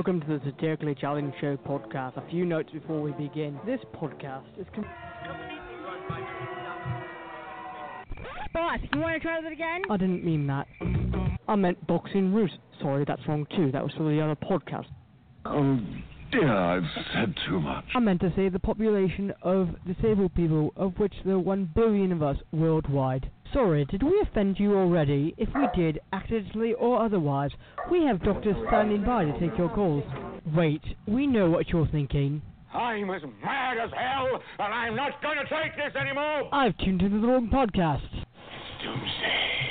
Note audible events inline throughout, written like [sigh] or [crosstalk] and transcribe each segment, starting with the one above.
Welcome to the Satirically Challenged Show podcast. A few notes before we begin. This podcast is. Com- Boss, you want to try that again? I didn't mean that. I meant boxing root. Sorry, that's wrong too. That was for the other podcast. Oh dear, I've said too much. I meant to say the population of disabled people, of which there are one billion of us worldwide. Sorry, did we offend you already? If we did, accidentally or otherwise, we have doctors standing by to take your calls. Wait, we know what you're thinking. I'm as mad as hell, and I'm not going to take this anymore. I've tuned into the wrong podcast. Doomsday.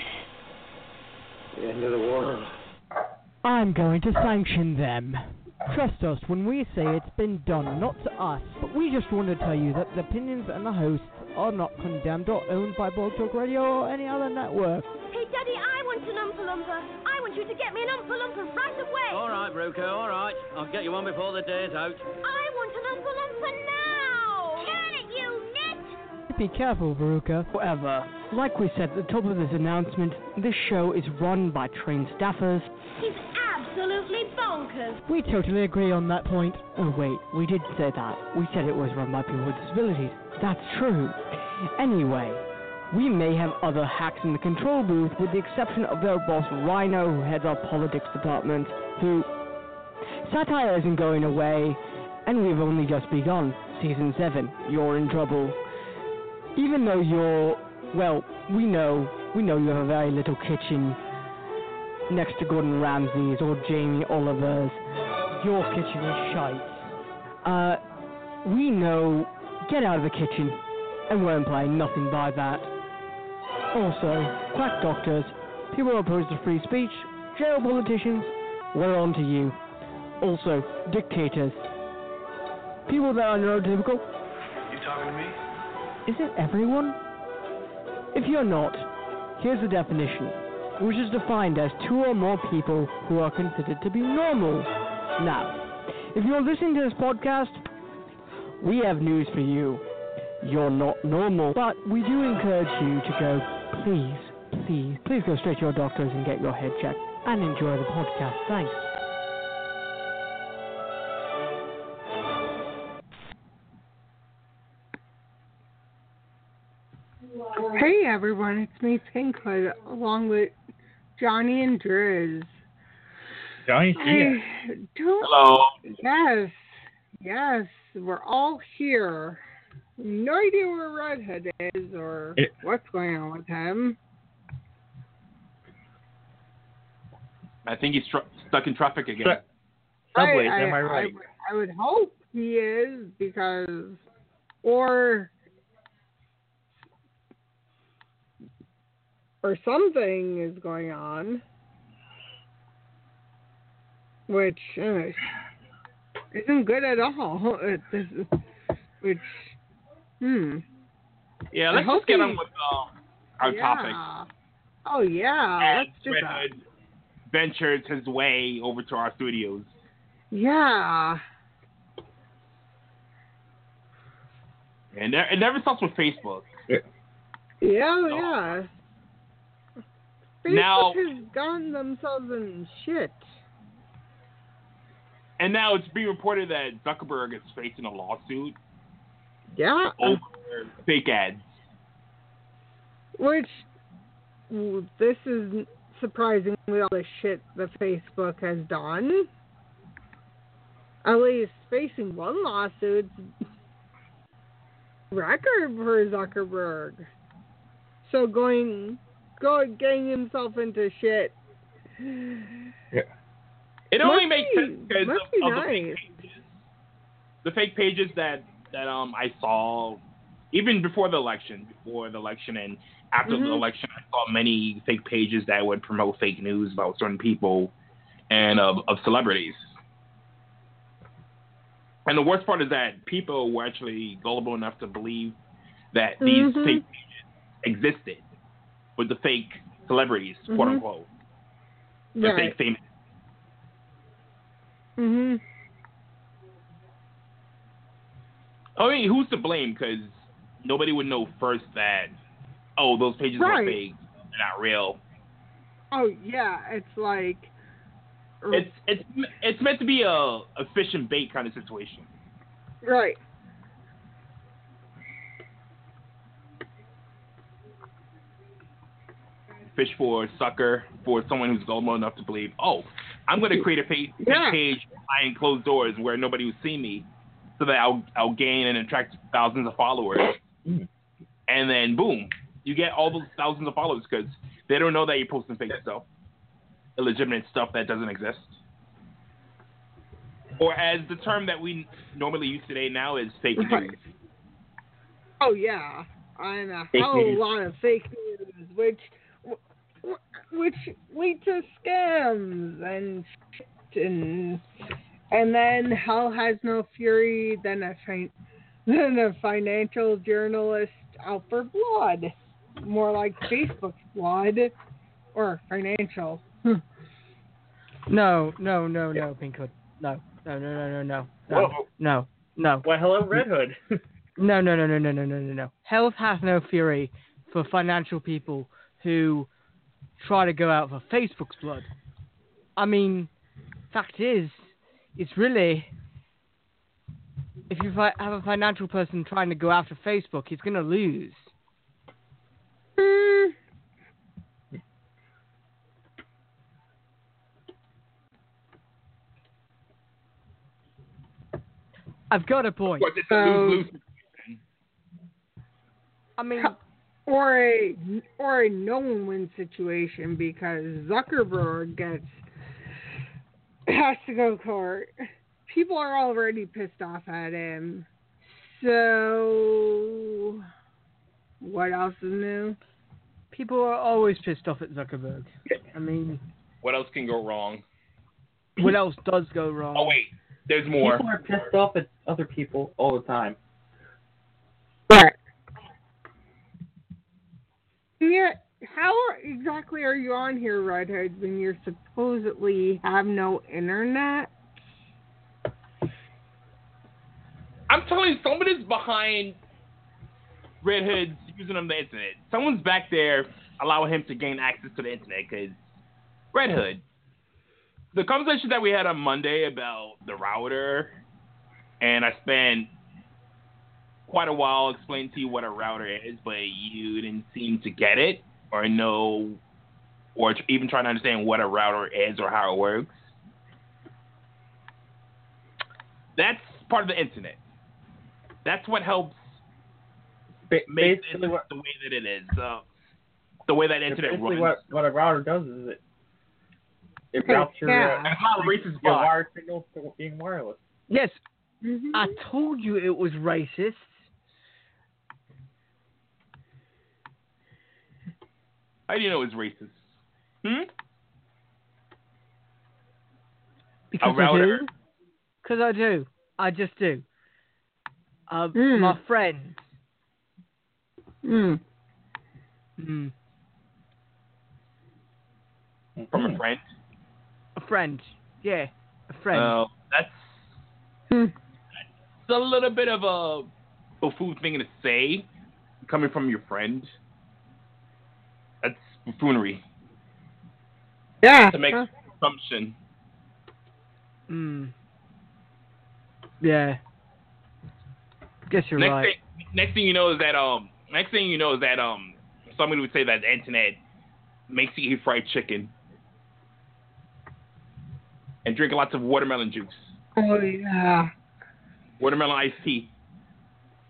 The end of the world. I'm going to sanction them. Trust us when we say it's been done, not to us. But we just want to tell you that the opinions and the hosts are not condemned or owned by Blog Talk Radio or any other network. Hey, Daddy, I want an Oompa Loompa. I want you to get me an Oompa Loompa right away. All right, Veruca, all right. I'll get you one before the day's out. I want an Oompa Loompa now. Turn it, you nit. Be careful, Veruca. However, like we said at the top of this announcement, this show is run by trained staffers. He's absolutely bonkers. We totally agree on that point. Oh, wait, we did say that. We said it was run by people with disabilities. That's true. Anyway, we may have other hacks in the control booth with the exception of their boss Rhino, who heads our politics department, who. Satire isn't going away, and we've only just begun. Season 7, you're in trouble. Even though you're. Well, we know. We know you have a very little kitchen next to Gordon Ramsay's or Jamie Oliver's. Your kitchen is shite. Uh, we know. Get out of the kitchen, and we're implying nothing by that. Also, quack doctors, people opposed to free speech, jail politicians, we're on to you. Also, dictators. People that are neurotypical. You talking to me? Is it everyone? If you're not, here's the definition, which is defined as two or more people who are considered to be normal. Now, if you're listening to this podcast, we have news for you. You're not normal, but we do encourage you to go, please, please, please go straight to your doctors and get your head checked and enjoy the podcast. Thanks. Hey it's me Pinkhood along with Johnny and Drizz. Johnny, I don't Hello. Yes. Yes. We're all here. No idea where Redhood is or It- what's going on with him. I think he's tr- stuck in traffic again. Subways, I, am I right? would- I would hope he is because, or, or something is going on, which uh, isn't good at all. [laughs] It, this, which, hmm. Yeah, let's just get on with uh, our yeah. topic. Oh yeah, And let's do that. Redhood ventures his way over to our studios. Yeah. And ne- it never stops with Facebook. Yeah, yeah. Facebook Now- has gotten themselves in shit. And now it's being reported that Zuckerberg is facing a lawsuit Yeah. over fake ads. Which this is surprising with all the shit that Facebook has done. At least facing one lawsuit record for Zuckerberg. So going, going, getting himself into shit. Yeah. It only Must makes sense because must of, be of the fake pages. The fake pages that that um I saw even before the election, before the election and after the Mhm. election, I saw many fake pages that would promote fake news about certain people and of, of celebrities. And the worst part is that people were actually gullible enough to believe that these Mhm. fake pages existed with the fake celebrities, quote Mhm. unquote, the Right. fake famous. Mhm. I mean, who's to blame? Because nobody would know first that, oh, those pages Right. were fake, they're not real. Oh yeah, it's like. It's it's it's meant to be a, a fish and bait kind of situation. right. Fish for a sucker for someone who's gullible enough to believe, oh, I'm going to create a fake, fake Yeah. page behind closed doors where nobody will see me, so that I'll I'll gain and attract thousands of followers, and then boom, you get all those thousands of followers because they don't know that you're posting fake stuff, illegitimate stuff that doesn't exist. Or as the term that we normally use today now is fake Right. news. Oh yeah, and a Fake hell of a news. lot of fake news, which which lead to scams and shit and and then hell has no fury than a fin- than a financial journalist out for blood, more like Facebook's blood or financial. No, no, no, no, Pink Hood. No, no, no, no, no, no, no, Whoa. no, no. Well, hello, Red Hood. No, no, no, no, no, no, no, no, no. Health has no fury for financial people who try to go out for Facebook's blood. I mean, fact is, it's really if you fi- have a financial person trying to go after Facebook, he's gonna lose. Hmm. I've got a point. But it's. I mean, or a or a no win situation because Zuckerberg gets has to go to court. People are already pissed off at him. So what else is new? people are always pissed off at Zuckerberg. I mean, What else can go wrong? what else does go wrong? Oh wait, there's more. People are pissed off at other people all the time. Right. Yeah, how exactly are you on here, Redhood, when you supposedly have no internet? I'm telling you, somebody's behind redheads using them the internet. Someone's back there allowing him to gain access to the internet because Red Hood. The conversation that we had on Monday about the router, and I spent quite a while explaining to you what a router is, but you didn't seem to get it or know, or even trying to understand what a router is or how it works. That's part of the internet. That's what helps Ba- make it basically, what the way that it is. Uh, the way that internet basically runs. what what a router does is it it routes your yeah. uh, And how racist your bot. wired signals to being wireless. Yes, Mhm. I told you it was racist. How do you know it's racist? Hmm? Because I router. do. Because I do. I just do. Uh, Mm. My friend. Mm. Mm, From a friend. a friend. Yeah, a friend. Uh, that's Hmm. it's a little bit of a buffoon thing to say, coming from your friend. Buffoonery Yeah. to make huh? assumption. Mm. Yeah. Guess you're next right. thing, next thing you know is that um, next thing you know is that um, somebody would say that the internet makes you eat fried chicken and drink lots of watermelon juice, Oh yeah. watermelon iced tea,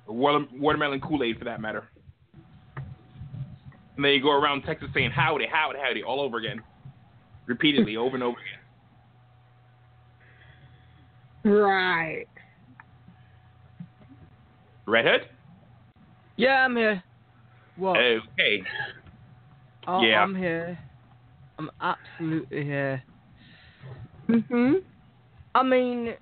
water, watermelon Kool Aid for that matter. And then you go around Texas saying howdy, howdy, howdy, all over again, repeatedly, over and over again. Right. Red Hood? Yeah, I'm here. What? Okay. Oh, yeah. I'm here. I'm absolutely here. Mhm. I mean,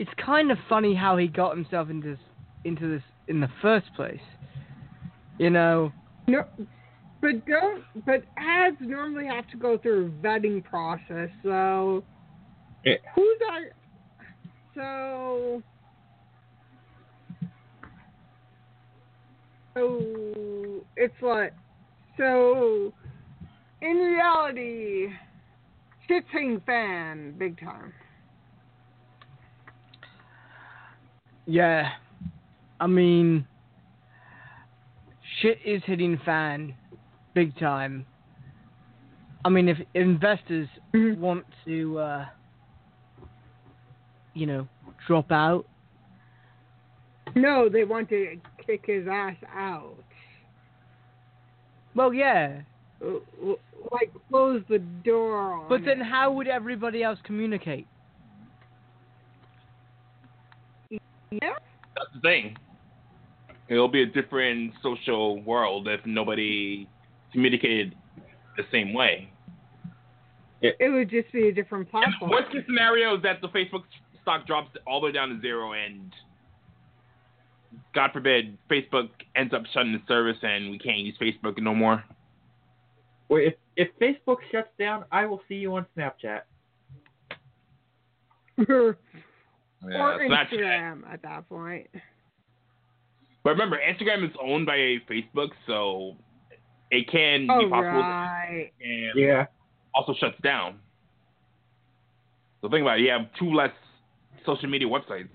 it's kind of funny how he got himself into this, into this in the first place. You know, No, but don't. But ads normally have to go through a vetting process. So Yeah. who's our? So. So it's like so. In reality, shit's hitting fan big time. yeah. I mean, shit is hitting fan big time. I mean, if investors want to, uh, you know, drop out, No, they want to kick his ass out. well, yeah. Like close the door on. But then, it. how would everybody else communicate? Yeah. That's the thing. It'll be a different social world if nobody communicated the same way. It would just be a different And platform. worst case scenario is that the Facebook stock drops all the way down to zero, and God forbid Facebook ends up shutting the service and we can't use Facebook no more. Wait, if if Facebook shuts down, I will see you on Snapchat. [laughs] or Yeah, Snapchat. Instagram at that point. But remember, Instagram is owned by Facebook, so it can Oh be possible right. and Yeah. also shuts down. So think about it. You have two less social media websites.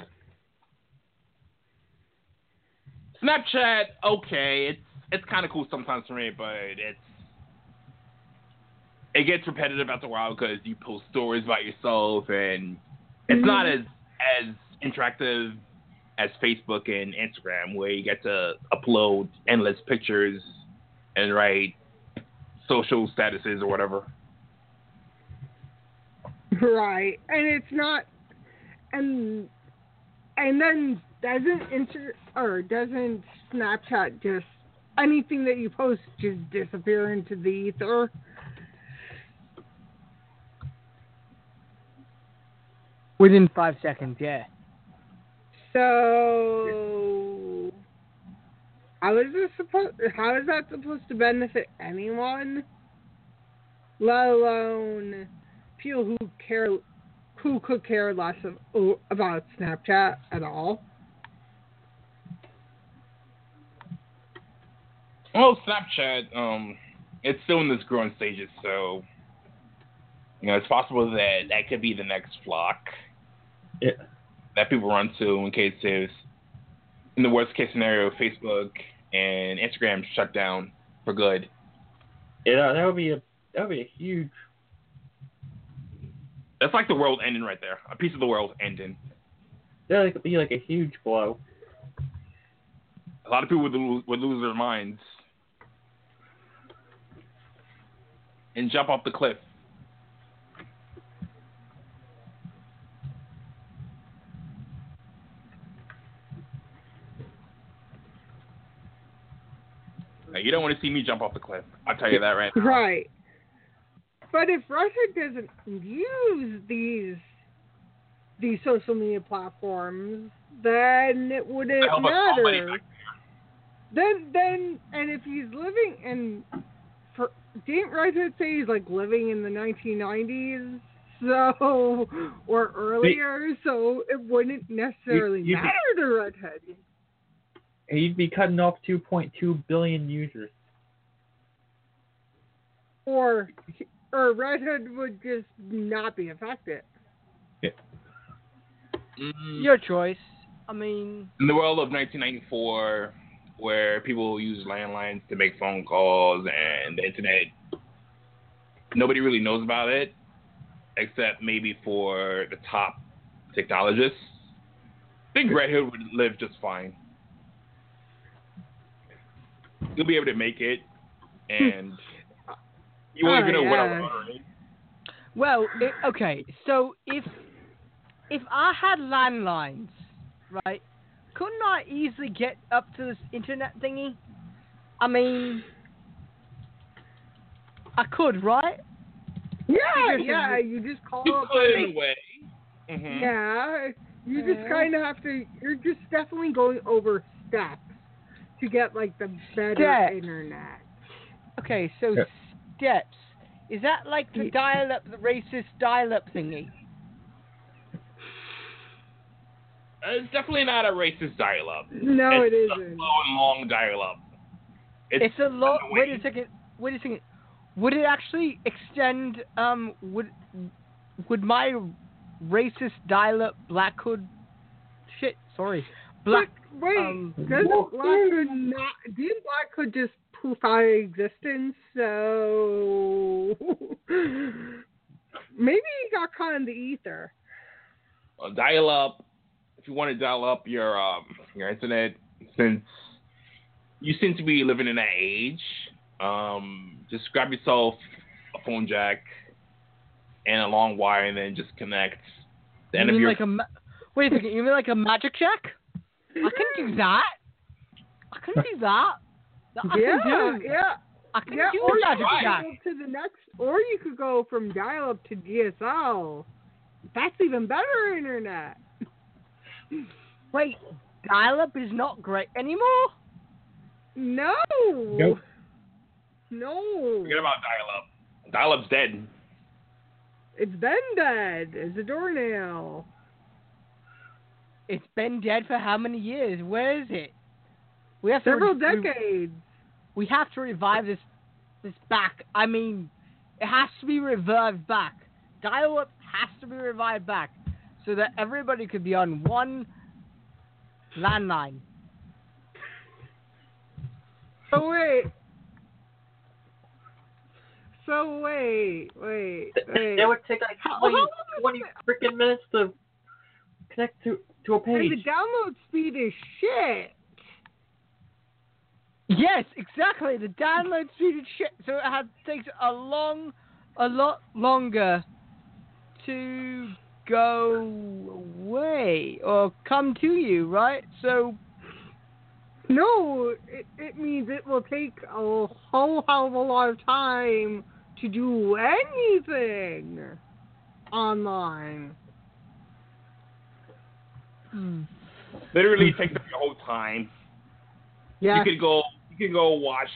Snapchat, okay, it's it's kind of cool sometimes for me, but it's it gets repetitive after a while because you post stories about yourself, and it's not mm-hmm. as as interactive as Facebook and Instagram, where you get to upload endless pictures and write social statuses or whatever. Right. And it's not and and then doesn't Insta or doesn't Snapchat just anything that you post just disappear into the ether? Within five seconds, yeah. So how is this supposed how is that supposed to benefit anyone? Let alone people who care who could care less of, about Snapchat at all. Well, Snapchat, um, it's still in this growing stages, so you know it's possible that that could be the next flock Yeah. That people run to in case there's, in the worst case scenario, Facebook and Instagram shut down for good. Yeah, that would be a that would be a huge. That's like the world ending right there. A piece of the world ending. That would be like a huge blow. A lot of people would lose, would lose their minds and jump off the cliff. Now, you don't want to see me jump off the cliff. I'll tell you that right now. Right. But if Russia doesn't use these these social media platforms, then it wouldn't I hope I- somebody matter. Then then and if he's living in for didn't Hood say he's like living in the nineteen nineties? So or earlier, so it wouldn't necessarily you- matter to Red Hood. He'd be cutting off 2.2 billion users. Or or Red Hood would just not be affected. Mm, Your choice. I mean, in the world of 1994, where people use landlines to make phone calls and the internet, nobody really knows about it, except maybe for the top technologists. I think Red Hood would live just fine. You'll be able to make it, and you won't Oh, even know what yeah. I'm ordering. Well, i okay. So if if I had landlines, right, couldn't I easily get up to this internet thingy? I mean, I could, right? Yeah, yeah. you- You just call You up. could and- in a way. Mhm. Yeah, you just kind of have to. You're just definitely going over steps to get like the better Steps. internet. Okay, so Yeah. steps. Is that like the dial-up, the racist dial-up thingy? Uh, It's definitely not a racist dial-up. No, it's it a isn't. slow and long dial-up. It's, a long. Wait a second. Wait a second. Would it actually extend? Um, would would my racist dial-up Black Hood? Shit, sorry. Black. But wait, um, doesn't Blackhood not? Didn't Blackhood just poof out of existence? So [laughs] maybe he got caught in the ether. uh, dial up if you want to dial up your um your internet since you seem to be living in that age um just grab yourself a phone jack and a long wire and then just connect the you end of mean your like a? Ma- wait a second. You mean like a magic check? I can do that. I can do that. I yeah, can do. yeah, I can yeah. do Or a you magic could check. go to the next, or you could go from dial-up to DSL. That's even better internet. Wait, dial-up is not great anymore. No. Nope. No. forget about dial up dial up's dead It's been dead as a doornail. It's been dead for how many years? Where is it? We have Several re- re- decades. we have to revive this this back. I mean, it has to be revived back. Dial up has to be revived back so that everybody could be on one landline. So wait. So wait, wait, wait. It would take like How- 20, 20 freaking minutes to connect to to a and the download speed is shit. Yes, exactly. The download speed is shit, so it has, takes a long, a lot longer to go away or come to you, right? So No, it, it means it will take a whole hell of a lot of time to do anything online. Hmm. literally takes up your whole time Yeah. you could go you could go wash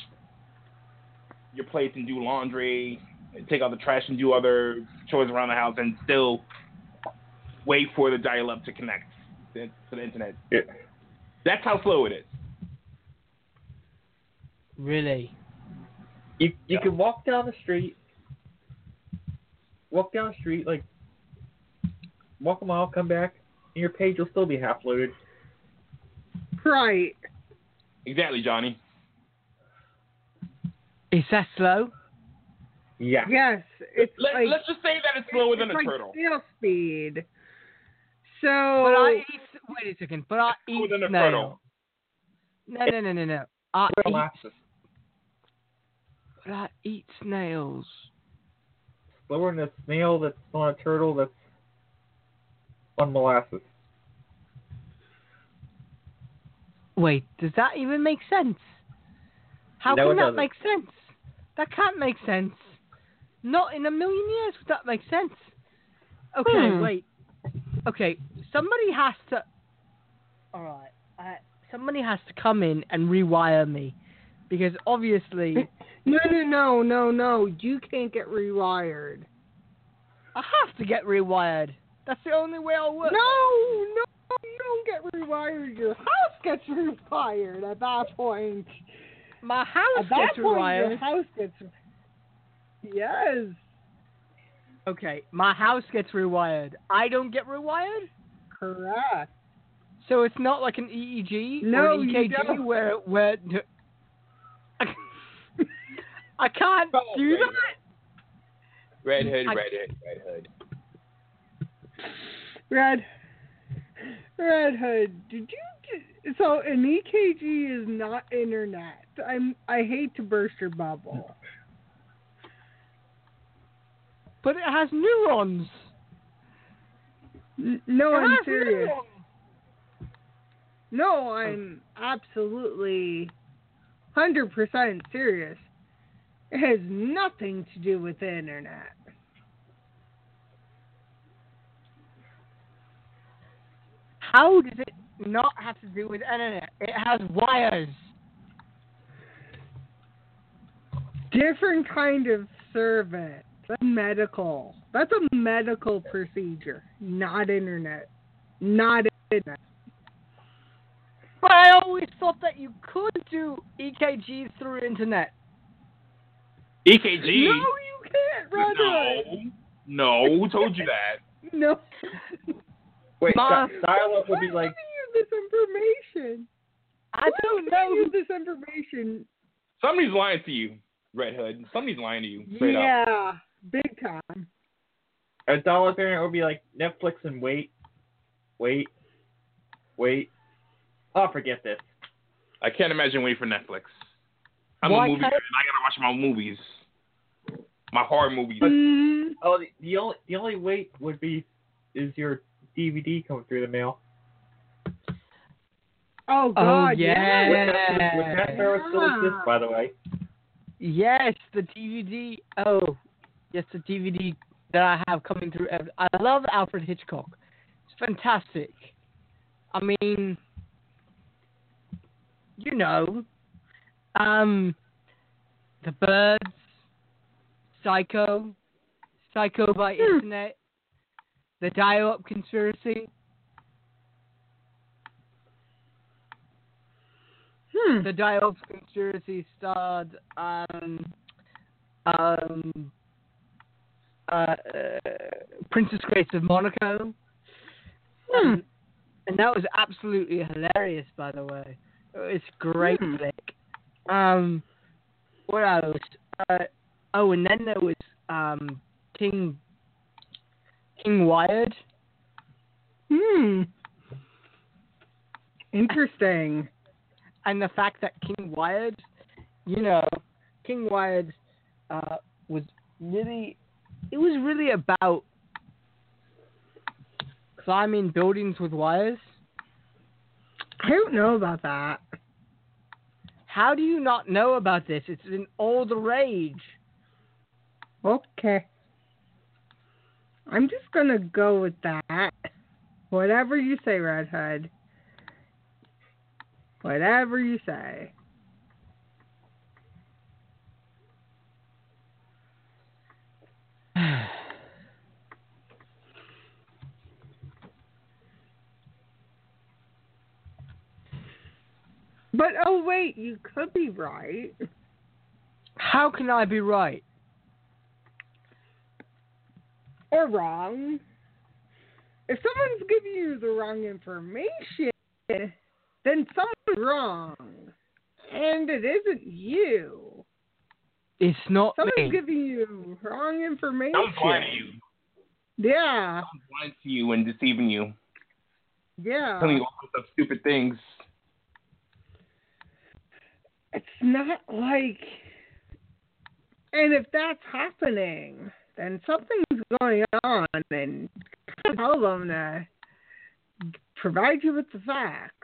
your plates and do laundry and take out the trash and do other chores around the house and still wait for the dial up to connect to to the internet. Yeah. That's how slow it is. really, You you Yeah. can walk down the street, walk down the street like walk a mile, come back, and your page will still be half loaded. Right. Exactly, Johnny. is that slow? Yeah. Yes. It's Let, like let's just say that it's slower than it's a turtle. snail speed. So But I eat. Wait a second. But I Slower eat than a snail. turtle. No, no, no, no, no. I eat. Molasses. But I eat snails. Slower than a snail that's on a turtle that's on molasses. Wait, does that even make sense? How No, can that doesn't. make sense? That can't make sense. Not in a million years would that make sense. Okay, Hmm. wait. Okay, somebody has to. All right, uh, somebody has to come in and rewire me, because obviously [laughs] no, no, no, no, no. You can't get rewired. I have to get rewired. That's the only way I'll work. No, no, you don't get rewired. Your house gets rewired at that point. My house At that gets point, rewired. your house gets. Yes. Okay, my house gets rewired. I don't get rewired. Correct. So it's not like an EEG No, or an you EKG don't. where where [laughs] I can't do that. Red Hood, Red Hood, Red Hood. Red. Red Hood, did you? So an EKG is not internet. I'm. I hate to burst your bubble. But it has neurons. N- no, It I'm serious. neurons. No, I'm absolutely hundred percent serious. It has nothing to do with the internet. How does it not have to do with internet? It has wires. Different kind of service. That's medical. That's a medical procedure, not internet. Not internet. But I always thought that you could do EKGs through internet. EKG. No, you can't, Red Hood. No, no. Who told you that? [laughs] No. Wait, Ma- di- dial-up would be Who's like giving you this information? I don't know. giving you this information. Somebody's lying to you, Red Hood. Somebody's lying to you. Straight up. yeah, big time. a dial-up internet would be like Netflix and wait, wait, wait. Oh, forget this. I can't imagine waiting for Netflix. I'm Why a movie can't- fan. I gotta watch my movies. My horror movies. Mm, Oh, the, the only the only wait would be is your DVD coming through the mail. oh God, yeah. yeah. Which that service still exists, by the way. Yes, the DVD. Oh, yes, the DVD that I have coming through. I love Alfred Hitchcock. It's fantastic. I mean, you know, um, The Birds, Psycho, Psycho by Hmm. Internet, The Dial-Up Conspiracy, Hmm. The Dial-Up Conspiracy starred um, um, uh, uh, Princess Grace of Monaco. Hmm. Um, and that was absolutely hilarious, by the way. It's great Hmm. flick. Um, what else? Uh, oh, and then there was um, King King Wired. Hmm. Interesting. and the fact that King Wired, you know, King Wired uh, was really, it was really about climbing buildings with wires. I don't know about that. How do you not know about this? It's in all the rage. Okay. I'm just gonna go with that. Whatever you say, Red Hood. Whatever you say. [sighs] But oh wait, you could be right. How can I be right? Or wrong. If someone's giving you the wrong information, then someone's wrong. And it isn't you. It's not Someone's me. giving you wrong information. Someone's lying to you. Yeah, Someone's lying to you and deceiving you. yeah. Telling you all sorts of stupid things. It's not like. And if that's happening, then something's going on, and [laughs] tell them to provide you with the facts.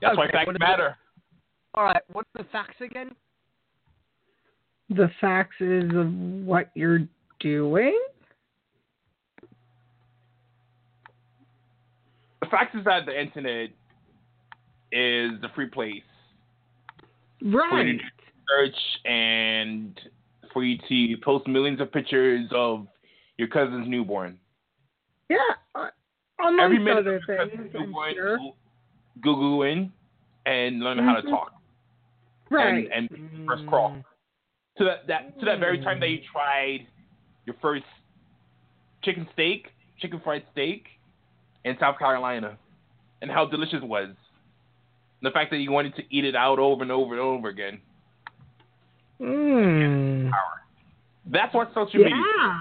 That's why facts what is matter. All right, what's the facts again? The facts is of what you're doing. The fact is that the internet is the free place for you to Right. search and for you to post millions of pictures of your cousin's newborn. Yeah. Uh, amongst Every minute other of your things, cousin's newborn, sure. Google in and learn how to Mhm. talk Right. and, and first crawl. To that, that to that very time that you tried your first chicken steak, chicken fried steak in South Carolina, and how delicious it was. The fact that he wanted to eat it out over and over and over again. Hmm. That's what social media. Yeah.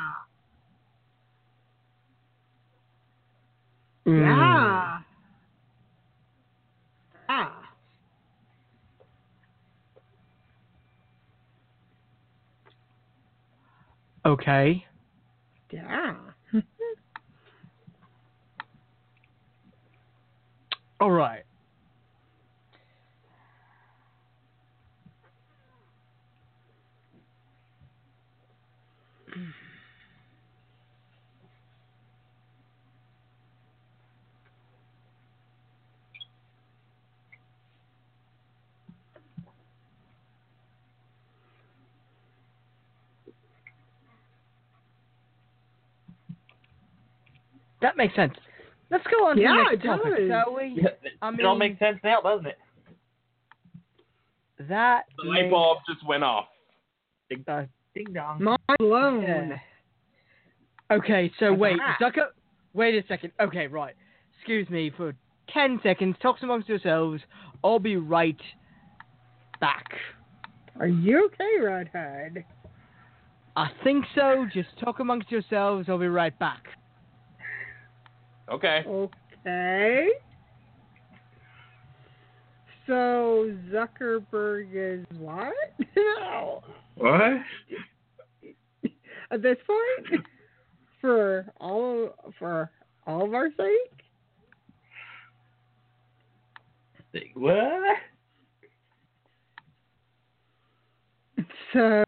Hmm. Yeah. Yeah. Okay. Yeah. All right. That makes sense. Let's go on to Yeah, the it next topic, does. shall we? I it all mean- makes sense now, doesn't it? That The light makes- bulb just went off. Ding, uh, ding dong. Mind blown. Yeah. Okay, so Like wait, that. Zucker. Wait a second. Okay, right. Excuse me for ten seconds. Talk amongst yourselves. I'll be right back. Are you okay, Redhood? I think so. Just talk amongst yourselves. I'll be right back. Okay. Okay. So Zuckerberg is what? [laughs] What? At this point, for all for all of our sake. Think what? So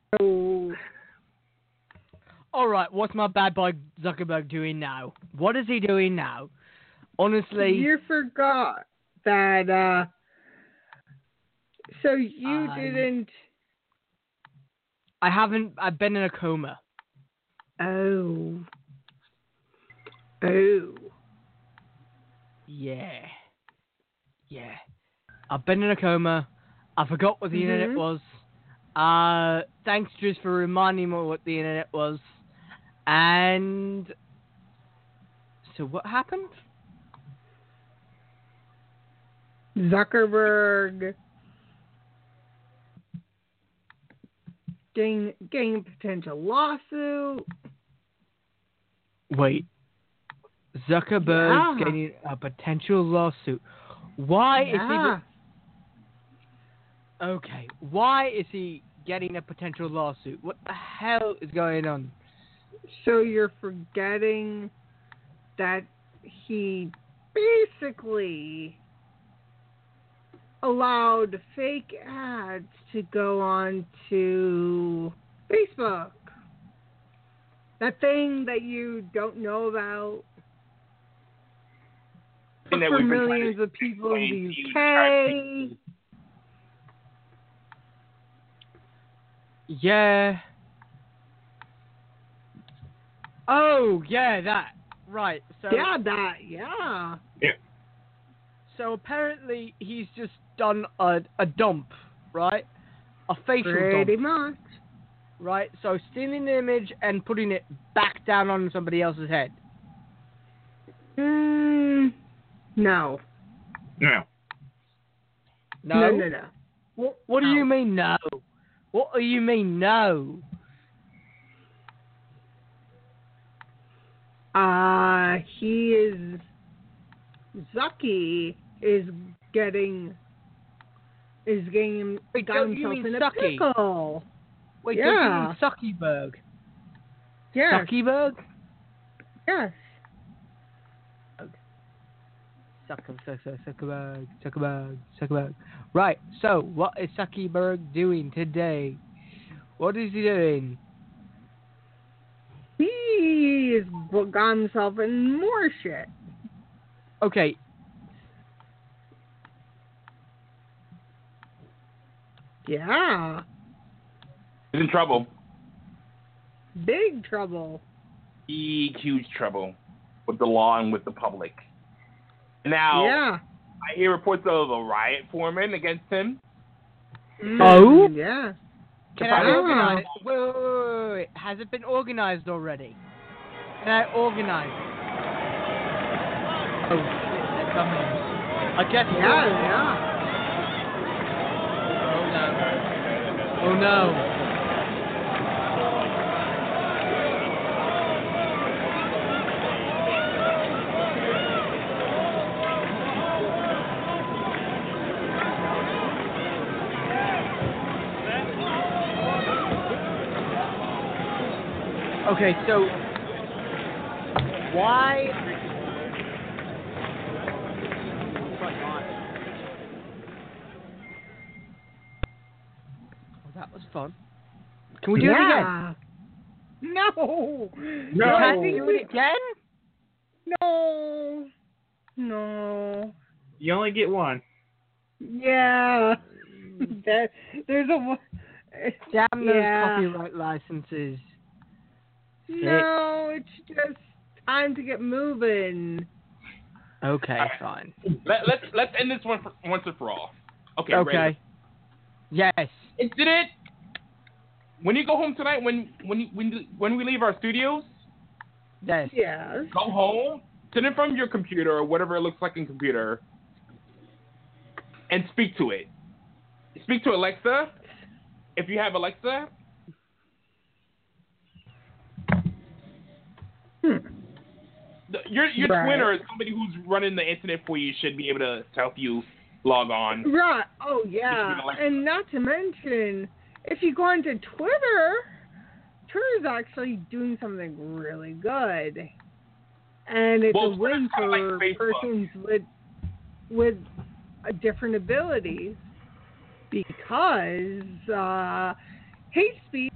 All right. What's my bad boy Zuckerberg doing now? What is he doing now? Honestly, you forgot that. uh So you didn't. I haven't. I've been in a coma. Oh. Oh. Yeah. Yeah. I've been in a coma. I forgot what the internet Mhm. was. Uh, thanks, Drizz, for reminding me what the internet was. And so, what happened? Zuckerberg getting getting a potential lawsuit. Wait, Zuckerberg Yeah. getting a potential lawsuit. Why is Yeah. he? Okay, why is he getting a potential lawsuit? What the hell is going on? So you're forgetting that he basically allowed fake ads to go on to Facebook. That thing that you don't know about. Thing that for we've been to millions of people in explain the UK. Yeah. Oh, yeah, that. Right. So Yeah, that. Yeah. Yeah. So apparently he's just done a a dump, right? A facial Pretty dump, much. right? So stealing the image and putting it back down on somebody else's head. Mm, no. No. No. No, no, no. What What do you mean no? What do you mean no? Uh, he is. Zucky is getting. Is getting. Wait, got himself in Sucky? a pickle. Wait, Yeah. don't you mean Zuckerberg? Yes. Zuckerberg? Yes. Zucker, Zucker, Zuckerberg, Zuckerberg, Zuckerberg. Right. So, what is Zuckerberg doing today? What is he doing? He has got himself in more shit. Okay. Yeah. He's in trouble. Big trouble. Big, huge trouble with the law and with the public. Now, Yeah. I hear reports of a riot forming against him. Oh? Mm, Yeah. Can I organize? Wait, wait, wait, wait. Has it been organized already? Can I organize it? Oh, shit, they're coming. I guess yeah, yeah. Oh no. Oh no. Okay, so why? Well, that was fun. Can we do it again? No. No. Can we do it again? No. No. You only get one. Yeah. Mm. [laughs] that there's a wa- Damn those Yeah. copyright licenses. No, it's just time to get moving. Okay, Alright. fine. Let, let's let's end this one for, once and for all. Okay. ready? Okay. Yes. Incident. When you go home tonight, when when you, when when we leave our studios, Yes. Yes. go home, sit in front of your computer or whatever it looks like in computer, and speak to it. Speak to Alexa, if you have Alexa. Hmm. The- Your your Right. Twitter is somebody who's running the internet for you should be able to help you log on. Right. Oh yeah. And not to mention, if you go onto Twitter, Twitter's actually doing something really good, and it's Well, a win for like persons with with different abilities because uh, hate speech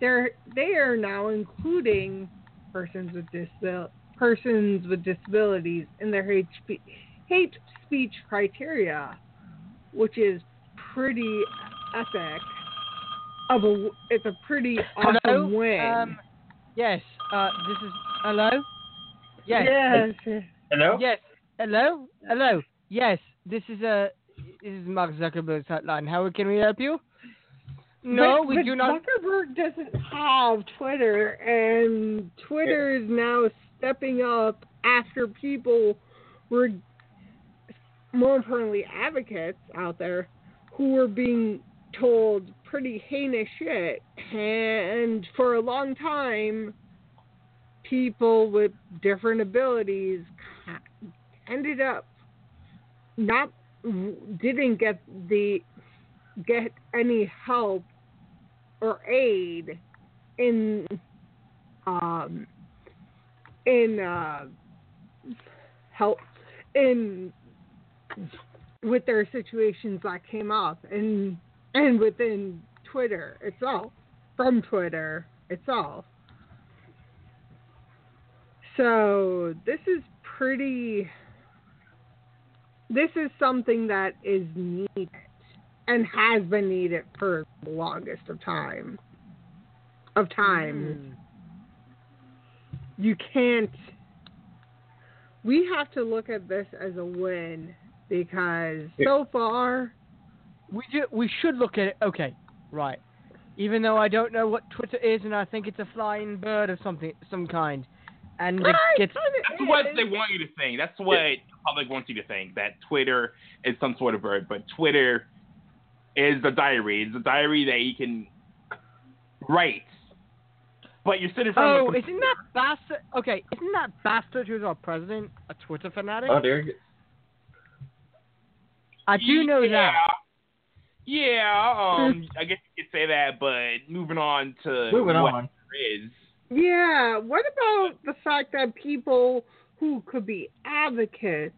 they're they are now including persons with disabil- persons with disabilities in their hate speech hate speech criteria, which is pretty epic. Of a, it's a pretty awesome Hello? win. Um, yes. Uh, this is hello. Yes. yes. Hello? Yes. Hello. Hello. Yes. This is a. This is Mark Zuckerberg's hotline. How can we help you? No, but, we but do not. Zuckerberg doesn't have Twitter, and Twitter is now stepping up after people were, more importantly, advocates out there who were being told pretty heinous shit. And for a long time, people with different abilities ended up not didn't get the get any help or aid in um in uh help in with their situations that came up and and within Twitter itself from Twitter itself. So this is pretty this is something that is needed and has been needed for the longest of time. Of time. You can't we have to look at this as a win because so far We do, we should look at it. Okay, right. Even though I don't know what Twitter is, and I think it's a flying bird of something, some kind, and it gets That's what they want you to think. That's what the public wants you to think. That Twitter is some sort of bird, but Twitter is the diary. It's a diary that you can write. But you're sitting in front Oh, of a isn't that bastard? Okay, isn't that bastard who's our president a Twitter fanatic? Oh, there you. I do know that. Yeah, um, [laughs] I guess you could say that, but moving on to Moving what on. there is. Yeah, what about the fact that people who could be advocates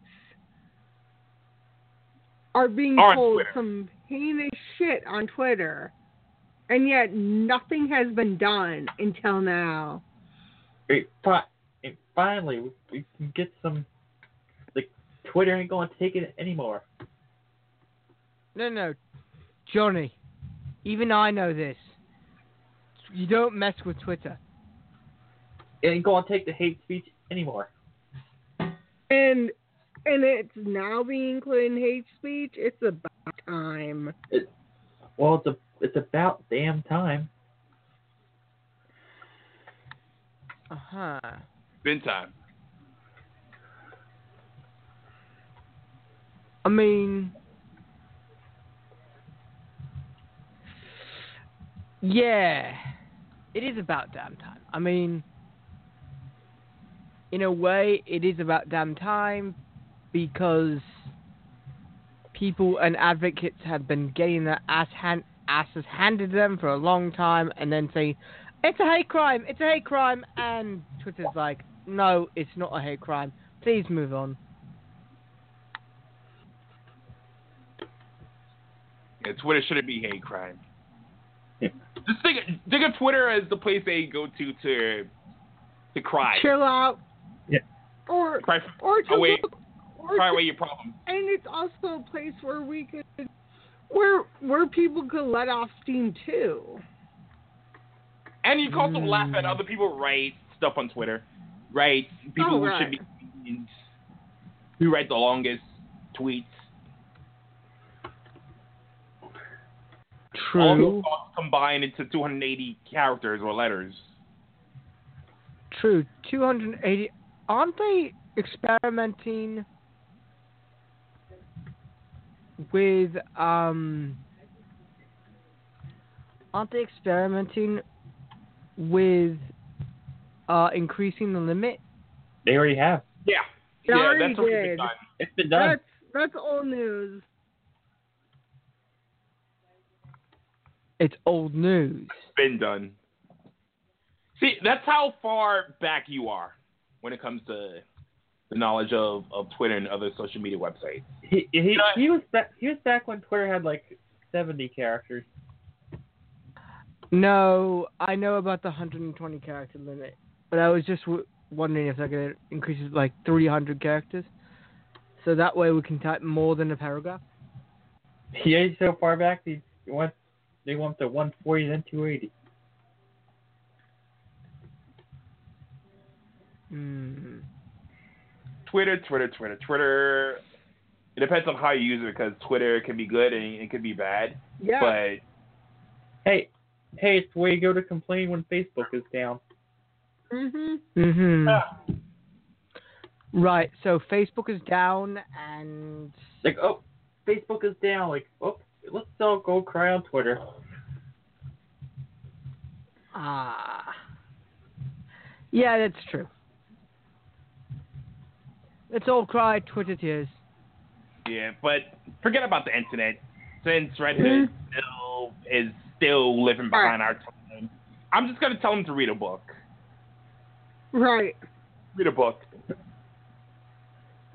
are being On told Twitter. some heinous shit on Twitter, and yet nothing has been done until now? Hey, fi- and finally, we, we can get some. Like, Twitter ain't gonna take it anymore. No, no, Johnny. Even I know this. You don't mess with Twitter. It ain't gonna take the hate speech anymore. And and it's now being included in hate speech. It's about time. It, Well, it's a it's about damn time. Uh huh. Been time. I mean, Yeah, it is about damn time. I mean, in a way, it is about damn time because people and advocates have been getting their ass hand, asses handed to them for a long time and then say, it's a hate crime, it's a hate crime, and Twitter's like, no, it's not a hate crime. Please move on. Yeah, Twitter shouldn't be hate crime. [laughs] Just think, think of Twitter as the place they go to to to cry. Chill out. Yeah. Or Cry, or to away, look, or cry to- away your problem. and it's also a place where we could where where people could let off steam too. And you can also hmm. laugh at other people write stuff on Twitter, right? People Oh, who should be who write the longest tweets. All True. those thoughts combined into 280 characters or letters. True. 280. Aren't they experimenting with, um. Aren't they experimenting with uh, increasing the limit? They already have. Yeah. They yeah, already that's already been done. It's been done. That's that's old news. It's old news. It's Been done. See, that's how far back you are when it comes to the knowledge of, of Twitter and other social media websites. He he, You know- he was back. He was back when Twitter had like seventy characters. No, I know about the 120 character limit, but I was just w- wondering if they're going to increase it to like 300 characters, so that way we can type more than a paragraph. He is so far back. He went. They want the one forty then two eighty. Hmm. Twitter, Twitter, Twitter, Twitter. It depends on how you use it because Twitter can be good and it can be bad. Yeah. But Hey, hey, it's the way you go to complain when Facebook is down. mhm. hmm ah, Right. So Facebook is down, and Like, oh, Facebook is down. Like, oh, let's all go cry on Twitter. ah, yeah, that's true. Let's all cry Twitter tears. yeah, but forget about the internet since Red mm-hmm. Hood still is still living behind our time. I'm just gonna tell him to read a book. Right. Read a book.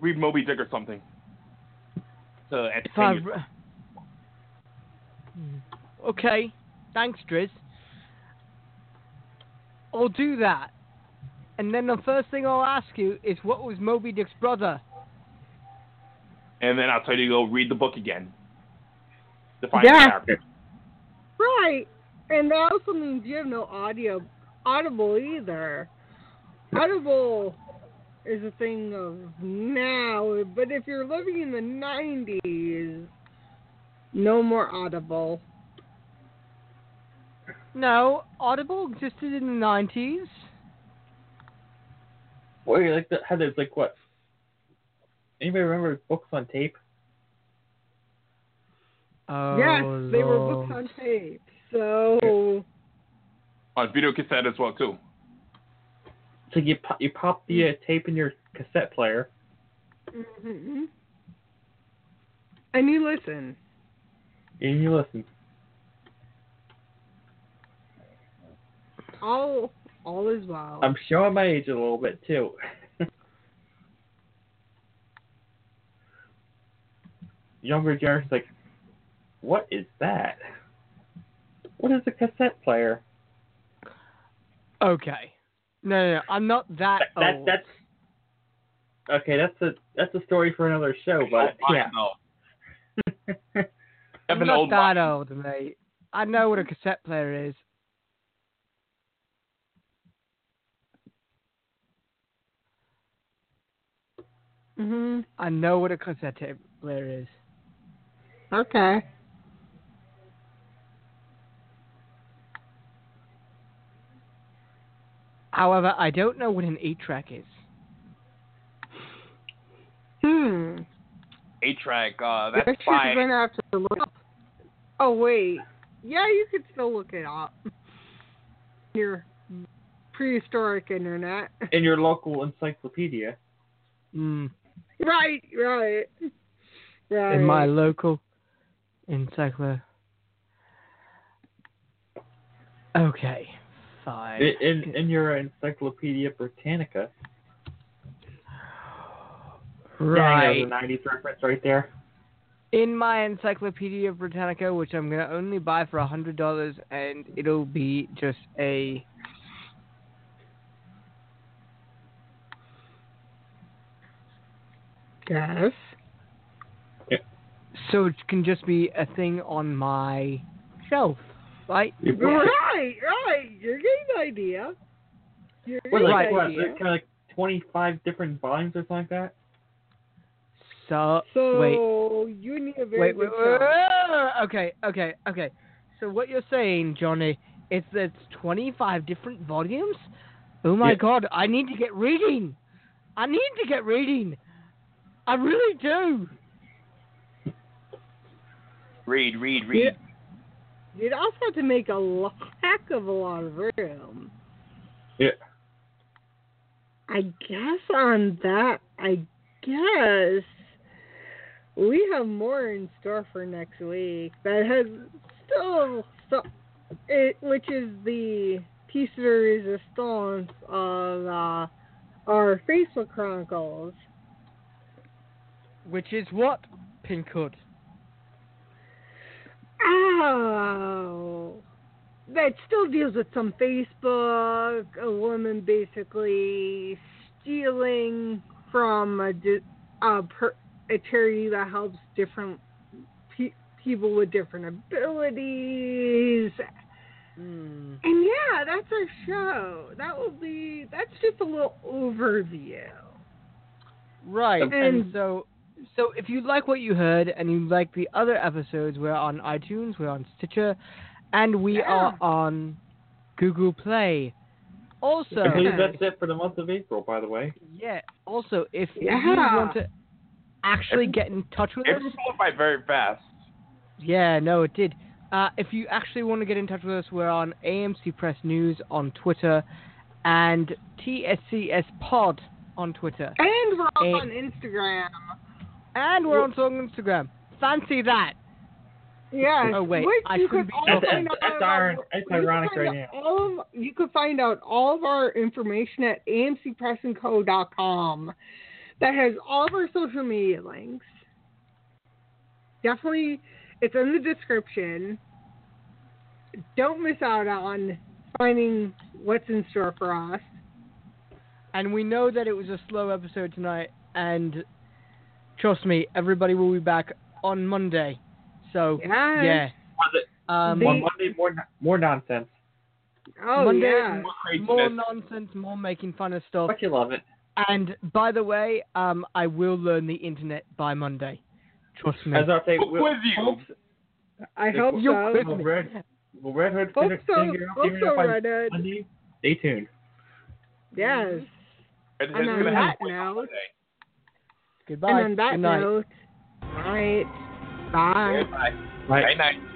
Read Moby Dick or something. To entertain. Okay, thanks, Drizz. I'll do that. And then the first thing I'll ask you is what was Moby Dick's brother? And then I'll tell you to go read the book again. To find yeah. character. Right. And that also means you have no audio audible either. Audible is a thing of now, but if you're living in the 90s, no more Audible. No, Audible existed in the 90s. Warrior like that had like what? Anybody remember books on tape? Oh, yes, they were oh, books on tape. So on video cassette as well too. So you pop, you pop the uh, tape in your cassette player. Mm-hmm. And you listen. And you listen. All all is well. I'm showing my age a little bit too. [laughs] Younger generation's like, what is that? What is a cassette player? Okay. No, no, no, I'm not that, That, that old. that's okay. That's a that's a story for another show. But Oh, yeah. I've [laughs] I'm been not old. that old, mate. I know what a cassette player is. Hmm I know what a cassette tape player is. Okay. However, I don't know what an eight track is. Hmm. Eight track. Uh, This that's shit's by gonna have to look up. Oh wait. yeah, you could still look it up. Your prehistoric internet. In your local encyclopedia. Mm. Right, right, right. In my local encyclopedia. Okay, fine. In, in in your Encyclopedia Britannica. Right. Dang, that a 90s reference right there. in my Encyclopedia Britannica, which I'm gonna only buy for a hundred dollars, and it'll be just a Yes. so it can just be a thing on my shelf, right? Right, right. You're getting the idea. You're What, getting like, the what, idea. kind of like 25 different volumes or something like that? So, So wait, you need a very wait, wait, good wait, shelf. wait, okay, okay, okay. So what you're saying, Johnny, is that it's 25 different volumes? Oh my Yeah. god, I need to get reading. I need to get reading. I really do. Read, read, read. You'd also have to make a heck of a lot of room. Yeah. I guess on that, I guess we have more in store for next week. That has still, so, it, which is the piece de resistance of uh, our Facebook Chronicles. Which is what, Pinkhood? Oh, that still deals with some Facebook. A woman basically stealing from a, a, per, a charity that helps different pe- people with different abilities. Hmm. And yeah, that's our show. That will be. That's just a little overview. Right. And, And- so so if you like what you heard and you like the other episodes, we're on iTunes, we're on Stitcher, and we Yeah. are on Google Play. Also, I believe that's it for the month of April, by the way. yeah. Also, if you want to actually get in touch with us, April went by very fast. yeah, no, it did. Uh, if you actually want to get in touch with us, we're on AMC Press News on Twitter and TSCS Pod on Twitter, And we're up on Instagram. And we're on Instagram. Fancy that! Yes. Oh, wait, Which I you shouldn't could be also That's, find that's, out that's, about- iron, that's you can ironic right now. All of, you could find out all of our information at amcpressandco.com. That has all of our social media links. Definitely, it's in the description. Don't miss out on finding what's in store for us. And we know that it was a slow episode tonight, and trust me, everybody will be back on Monday. So Yes. yeah, um, The- on Monday? More more nonsense. Oh Monday, yeah. more nonsense, more making fun of stuff. But you love it. And by the way, um, I will learn the internet by Monday. Trust me. As I say, we'll, with you. hopes- I hope You're so. with will me. Red, will Redhood Hope figure, so. figure, Hope figure so, out by Monday? Stay tuned. Yes. It's And on gonna that happen note, Monday. Goodbye. and on that Good night. note, right. Bye. Bye. Right. Night night.